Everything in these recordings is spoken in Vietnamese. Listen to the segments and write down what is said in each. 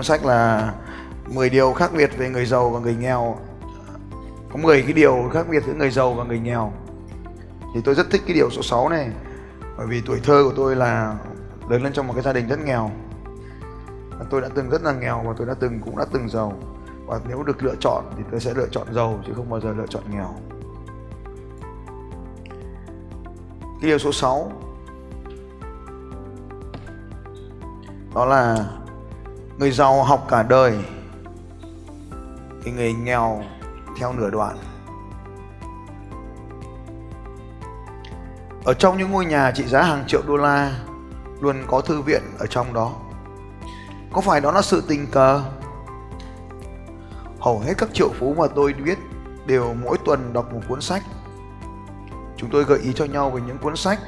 cuốn sách là 10 điều khác biệt về người giàu và người nghèo. Có 10 cái điều khác biệt giữa người giàu và người nghèo. Thì tôi rất thích cái điều số 6 này, bởi vì tuổi thơ của tôi là lớn lên trong một cái gia đình rất nghèo. Tôi đã từng rất là nghèo và tôi đã từng cũng đã từng giàu. Và nếu được lựa chọn thì tôi sẽ lựa chọn giàu chứ không bao giờ lựa chọn nghèo. Cái điều số 6 đó là người giàu học cả đời thì người nghèo theo nửa đoạn. Ở trong những ngôi nhà trị giá hàng triệu đô la, luôn có thư viện ở trong đó. Có phải đó là sự tình cờ? Hầu hết các triệu phú mà tôi biết đều mỗi tuần đọc một cuốn sách. Chúng tôi gợi ý cho nhau về những cuốn sách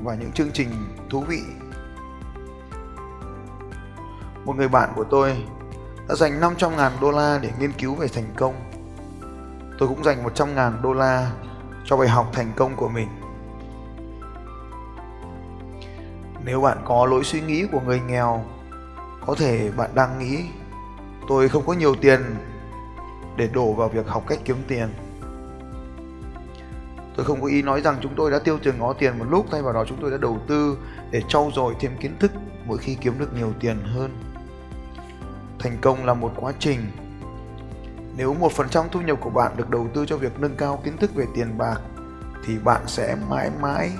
và những chương trình thú vị một người bạn của tôi đã dành 500 ngàn đô la để nghiên cứu về thành công. Tôi cũng dành 100 ngàn đô la cho bài học thành công của mình. Nếu bạn có lối suy nghĩ của người nghèo, có thể bạn đang nghĩ tôi không có nhiều tiền để đổ vào việc học cách kiếm tiền. Tôi không có ý nói rằng chúng tôi đã tiêu tiền ngó tiền một lúc thay vào đó chúng tôi đã đầu tư để trau dồi thêm kiến thức mỗi khi kiếm được nhiều tiền hơn thành công là một quá trình. Nếu một phần thu nhập của bạn được đầu tư cho việc nâng cao kiến thức về tiền bạc, thì bạn sẽ mãi mãi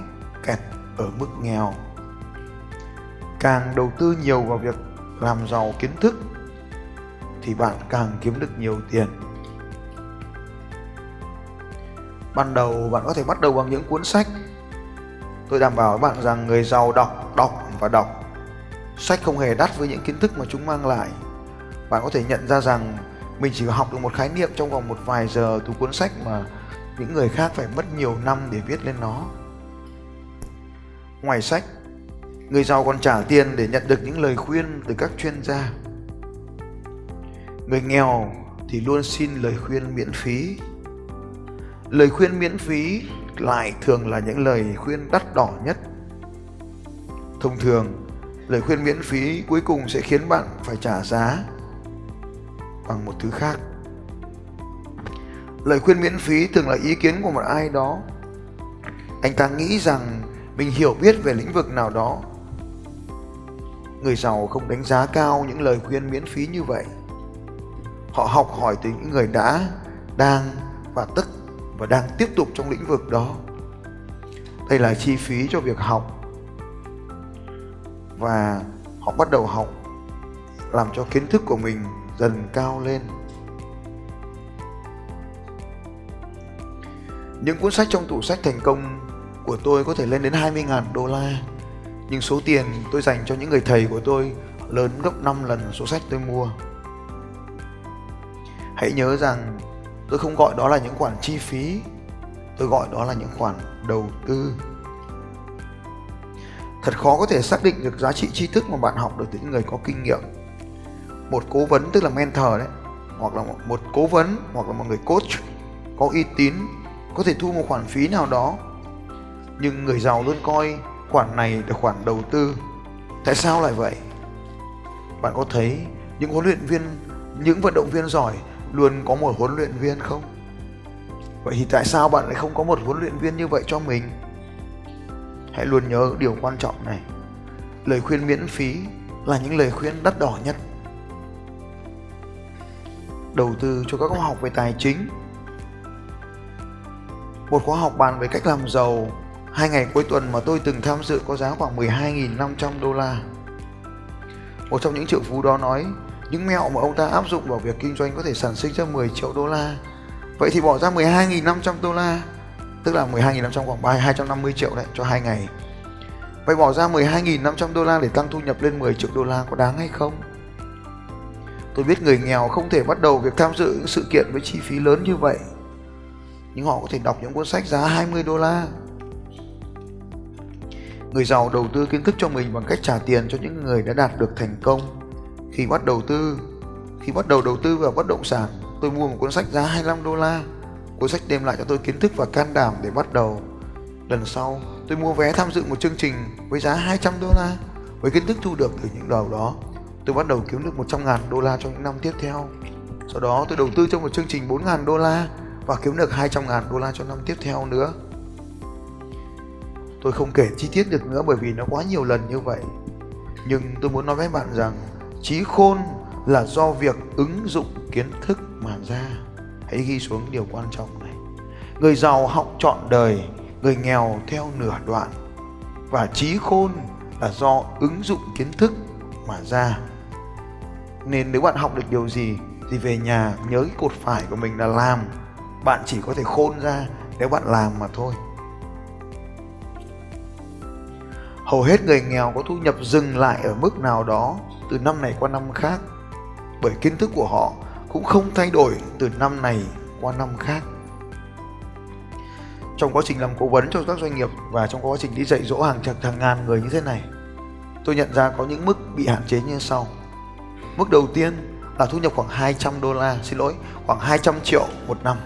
kẹt ở mức nghèo. Càng đầu tư nhiều vào việc làm giàu kiến thức, thì bạn càng kiếm được nhiều tiền. Ban đầu bạn có thể bắt đầu bằng những cuốn sách. Tôi đảm bảo với bạn rằng người giàu đọc đọc và đọc. Sách không hề đắt với những kiến thức mà chúng mang lại bạn có thể nhận ra rằng mình chỉ học được một khái niệm trong vòng một vài giờ từ cuốn sách mà những người khác phải mất nhiều năm để viết lên nó. Ngoài sách, người giàu còn trả tiền để nhận được những lời khuyên từ các chuyên gia. Người nghèo thì luôn xin lời khuyên miễn phí. Lời khuyên miễn phí lại thường là những lời khuyên đắt đỏ nhất. Thông thường, lời khuyên miễn phí cuối cùng sẽ khiến bạn phải trả giá bằng một thứ khác. Lời khuyên miễn phí thường là ý kiến của một ai đó. Anh ta nghĩ rằng mình hiểu biết về lĩnh vực nào đó. Người giàu không đánh giá cao những lời khuyên miễn phí như vậy. Họ học hỏi từ những người đã, đang và tất và đang tiếp tục trong lĩnh vực đó. Đây là chi phí cho việc học. Và họ bắt đầu học, làm cho kiến thức của mình dần cao lên. Những cuốn sách trong tủ sách thành công của tôi có thể lên đến 20.000 đô la, nhưng số tiền tôi dành cho những người thầy của tôi lớn gấp 5 lần số sách tôi mua. Hãy nhớ rằng tôi không gọi đó là những khoản chi phí, tôi gọi đó là những khoản đầu tư. Thật khó có thể xác định được giá trị tri thức mà bạn học được từ những người có kinh nghiệm một cố vấn, tức là mentor đấy, hoặc là một cố vấn, hoặc là một người coach có uy tín, có thể thu một khoản phí nào đó. Nhưng người giàu luôn coi khoản này là khoản đầu tư. Tại sao lại vậy? Bạn có thấy những huấn luyện viên, những vận động viên giỏi luôn có một huấn luyện viên không? Vậy thì tại sao bạn lại không có một huấn luyện viên như vậy cho mình? Hãy luôn nhớ điều quan trọng này. Lời khuyên miễn phí là những lời khuyên đắt đỏ nhất đầu tư cho các khóa học về tài chính. Một khóa học bàn về cách làm giàu. Hai ngày cuối tuần mà tôi từng tham dự có giá khoảng 12.500 đô la. Một trong những triệu phú đó nói, những mẹo mà ông ta áp dụng vào việc kinh doanh có thể sản sinh ra 10 triệu đô la. Vậy thì bỏ ra 12.500 đô la, tức là 12.500 khoảng 250 triệu đấy, cho hai ngày. Vậy bỏ ra 12.500 đô la để tăng thu nhập lên 10 triệu đô la có đáng hay không? Tôi biết người nghèo không thể bắt đầu việc tham dự những sự kiện với chi phí lớn như vậy. Nhưng họ có thể đọc những cuốn sách giá 20 đô la. Người giàu đầu tư kiến thức cho mình bằng cách trả tiền cho những người đã đạt được thành công. Khi bắt đầu tư, khi bắt đầu đầu tư vào bất động sản, tôi mua một cuốn sách giá 25 đô la. Cuốn sách đem lại cho tôi kiến thức và can đảm để bắt đầu. Lần sau, tôi mua vé tham dự một chương trình với giá 200 đô la, với kiến thức thu được từ những đầu đó tôi bắt đầu kiếm được 100 ngàn đô la trong những năm tiếp theo. Sau đó tôi đầu tư trong một chương trình 4 ngàn đô la và kiếm được 200 ngàn đô la cho năm tiếp theo nữa. Tôi không kể chi tiết được nữa bởi vì nó quá nhiều lần như vậy. Nhưng tôi muốn nói với bạn rằng, trí khôn là do việc ứng dụng kiến thức mà ra. Hãy ghi xuống điều quan trọng này. Người giàu học trọn đời, người nghèo theo nửa đoạn. Và trí khôn là do ứng dụng kiến thức mà ra nên nếu bạn học được điều gì thì về nhà nhớ cái cột phải của mình là làm. Bạn chỉ có thể khôn ra nếu bạn làm mà thôi. Hầu hết người nghèo có thu nhập dừng lại ở mức nào đó từ năm này qua năm khác, bởi kiến thức của họ cũng không thay đổi từ năm này qua năm khác. Trong quá trình làm cố vấn cho các doanh nghiệp và trong quá trình đi dạy dỗ hàng chục hàng ngàn người như thế này, tôi nhận ra có những mức bị hạn chế như sau mức đầu tiên là thu nhập khoảng 200 đô la, xin lỗi, khoảng 200 triệu một năm.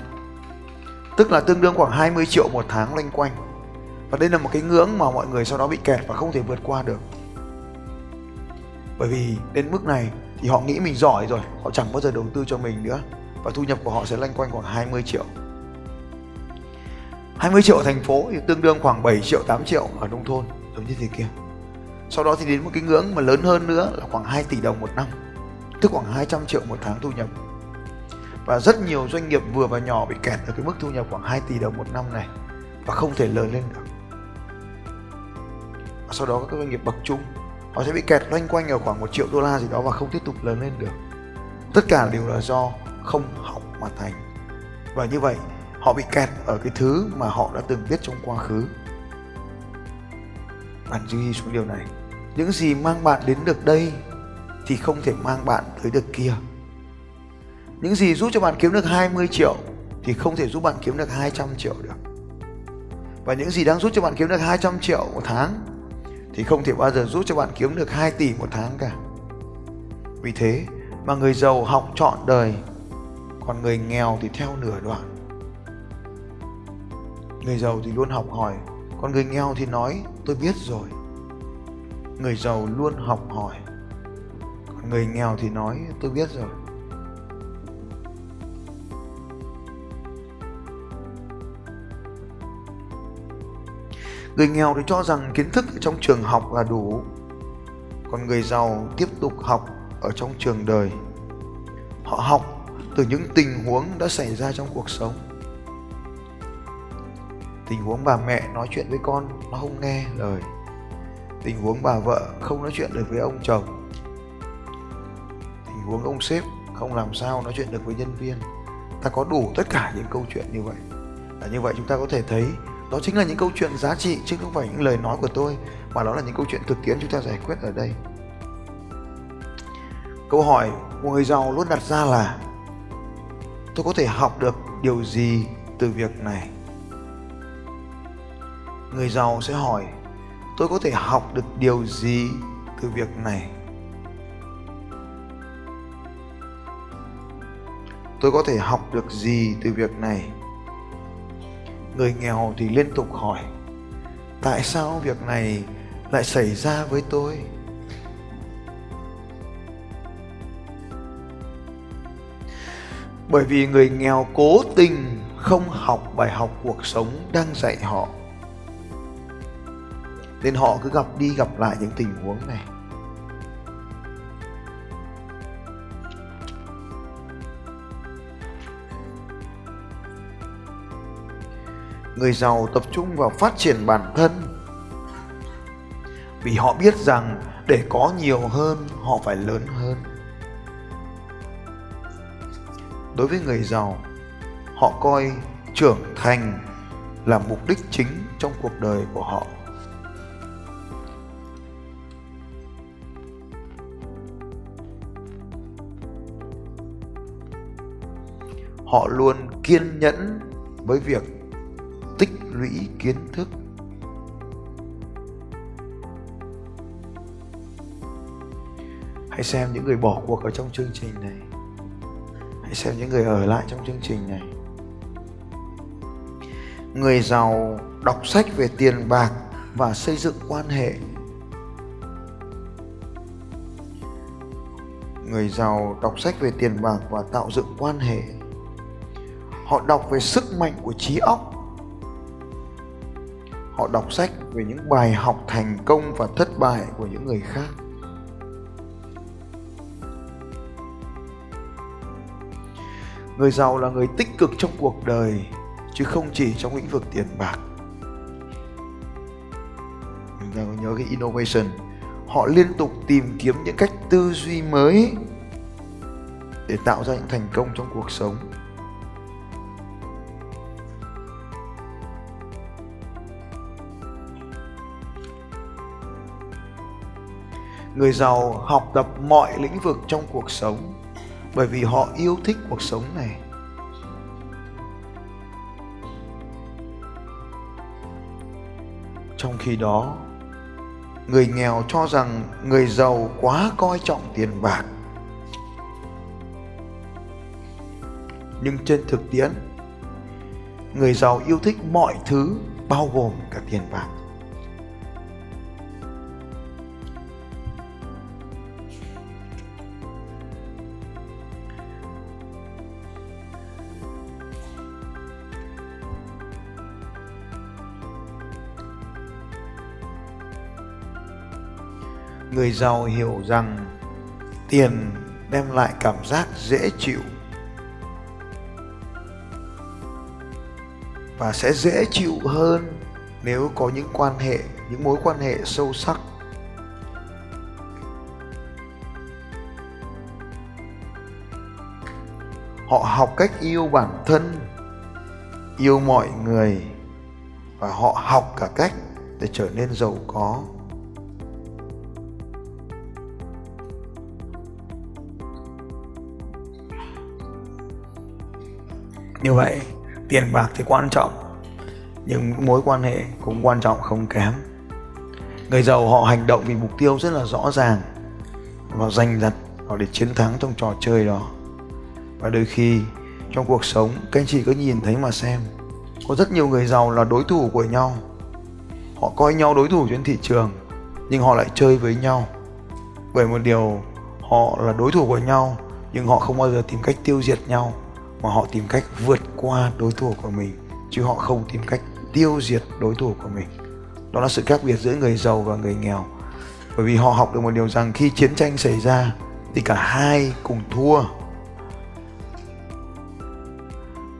Tức là tương đương khoảng 20 triệu một tháng loanh quanh. Và đây là một cái ngưỡng mà mọi người sau đó bị kẹt và không thể vượt qua được. Bởi vì đến mức này thì họ nghĩ mình giỏi rồi, họ chẳng bao giờ đầu tư cho mình nữa. Và thu nhập của họ sẽ loanh quanh khoảng 20 triệu. 20 triệu ở thành phố thì tương đương khoảng 7 triệu 8 triệu ở nông thôn, giống như thế kia. Sau đó thì đến một cái ngưỡng mà lớn hơn nữa là khoảng 2 tỷ đồng một năm tức khoảng 200 triệu một tháng thu nhập. Và rất nhiều doanh nghiệp vừa và nhỏ bị kẹt ở cái mức thu nhập khoảng 2 tỷ đồng một năm này và không thể lớn lên được. Và sau đó các doanh nghiệp bậc trung, họ sẽ bị kẹt loanh quanh ở khoảng một triệu đô la gì đó và không tiếp tục lớn lên được. Tất cả đều là do không học mà thành. Và như vậy, họ bị kẹt ở cái thứ mà họ đã từng biết trong quá khứ. Bạn duy ý xuống điều này. Những gì mang bạn đến được đây thì không thể mang bạn tới được kia những gì giúp cho bạn kiếm được 20 triệu thì không thể giúp bạn kiếm được 200 triệu được và những gì đang giúp cho bạn kiếm được 200 triệu một tháng thì không thể bao giờ giúp cho bạn kiếm được 2 tỷ một tháng cả. Vì thế mà người giàu học trọn đời, còn người nghèo thì theo nửa đoạn. Người giàu thì luôn học hỏi, còn người nghèo thì nói tôi biết rồi. Người giàu luôn học hỏi, người nghèo thì nói, tôi biết rồi. người nghèo thì cho rằng kiến thức ở trong trường học là đủ, còn người giàu tiếp tục học ở trong trường đời. Họ học từ những tình huống đã xảy ra trong cuộc sống. Tình huống bà mẹ nói chuyện với con, nó không nghe lời. Tình huống bà vợ không nói chuyện được với ông chồng tình huống ông sếp không làm sao nói chuyện được với nhân viên. Ta có đủ tất cả những câu chuyện như vậy. Và như vậy chúng ta có thể thấy, đó chính là những câu chuyện giá trị chứ không phải những lời nói của tôi, mà đó là những câu chuyện thực tiễn chúng ta giải quyết ở đây. Câu hỏi của người giàu luôn đặt ra là, tôi có thể học được điều gì từ việc này? Người giàu sẽ hỏi, tôi có thể học được điều gì từ việc này? Tôi có thể học được gì từ việc này? Người nghèo thì liên tục hỏi, tại sao việc này lại xảy ra với tôi? Bởi vì người nghèo cố tình không học bài học cuộc sống đang dạy họ, nên họ cứ gặp đi gặp lại những tình huống này. Người giàu tập trung vào phát triển bản thân. Vì họ biết rằng để có nhiều hơn, họ phải lớn hơn. Đối với người giàu, họ coi trưởng thành là mục đích chính trong cuộc đời của họ. Họ luôn kiên nhẫn với việc lũy kiến thức. Hãy xem những người bỏ cuộc ở trong chương trình này. Hãy xem những người ở lại trong chương trình này. Người giàu đọc sách về tiền bạc và xây dựng quan hệ. Người giàu đọc sách về tiền bạc và tạo dựng quan hệ. Họ đọc về sức mạnh của trí óc họ đọc sách về những bài học thành công và thất bại của những người khác. Người giàu là người tích cực trong cuộc đời, chứ không chỉ trong lĩnh vực tiền bạc. Chúng ta có nhớ cái innovation. Họ liên tục tìm kiếm những cách tư duy mới để tạo ra những thành công trong cuộc sống. Người giàu học tập mọi lĩnh vực trong cuộc sống, bởi vì họ yêu thích cuộc sống này. Trong khi đó, người nghèo cho rằng người giàu quá coi trọng tiền bạc. Nhưng trên thực tiễn, người giàu yêu thích mọi thứ, bao gồm cả tiền bạc. Người giàu hiểu rằng tiền đem lại cảm giác dễ chịu và sẽ dễ chịu hơn nếu có những quan hệ, những mối quan hệ sâu sắc. Họ học cách yêu bản thân, yêu mọi người và họ học cả cách để trở nên giàu có. Như vậy, tiền bạc thì quan trọng, nhưng mối quan hệ cũng quan trọng không kém. Người giàu họ hành động vì mục tiêu rất là rõ ràng. Và giành giật, họ để chiến thắng trong trò chơi đó. Và đôi khi, trong cuộc sống, các anh chị cứ nhìn thấy mà xem, có rất nhiều người giàu là đối thủ của nhau. Họ coi nhau đối thủ trên thị trường, nhưng họ lại chơi với nhau. Bởi một điều, họ là đối thủ của nhau, nhưng họ không bao giờ tìm cách tiêu diệt nhau mà họ tìm cách vượt qua đối thủ của mình, chứ họ không tìm cách tiêu diệt đối thủ của mình. Đó là sự khác biệt giữa người giàu và người nghèo. Bởi vì họ học được một điều rằng khi chiến tranh xảy ra, thì cả hai cùng thua.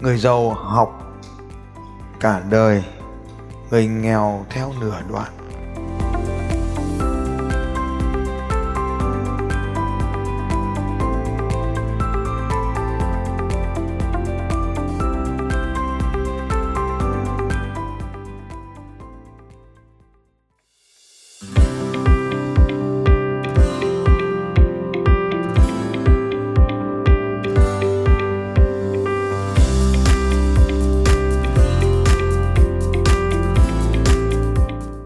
Người giàu học cả đời, người nghèo theo nửa đoạn.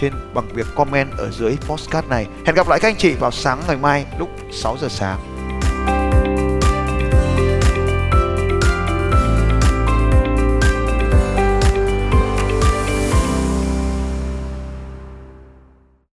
trên bằng việc comment ở dưới postcard này. Hẹn gặp lại các anh chị vào sáng ngày mai lúc 6 giờ sáng.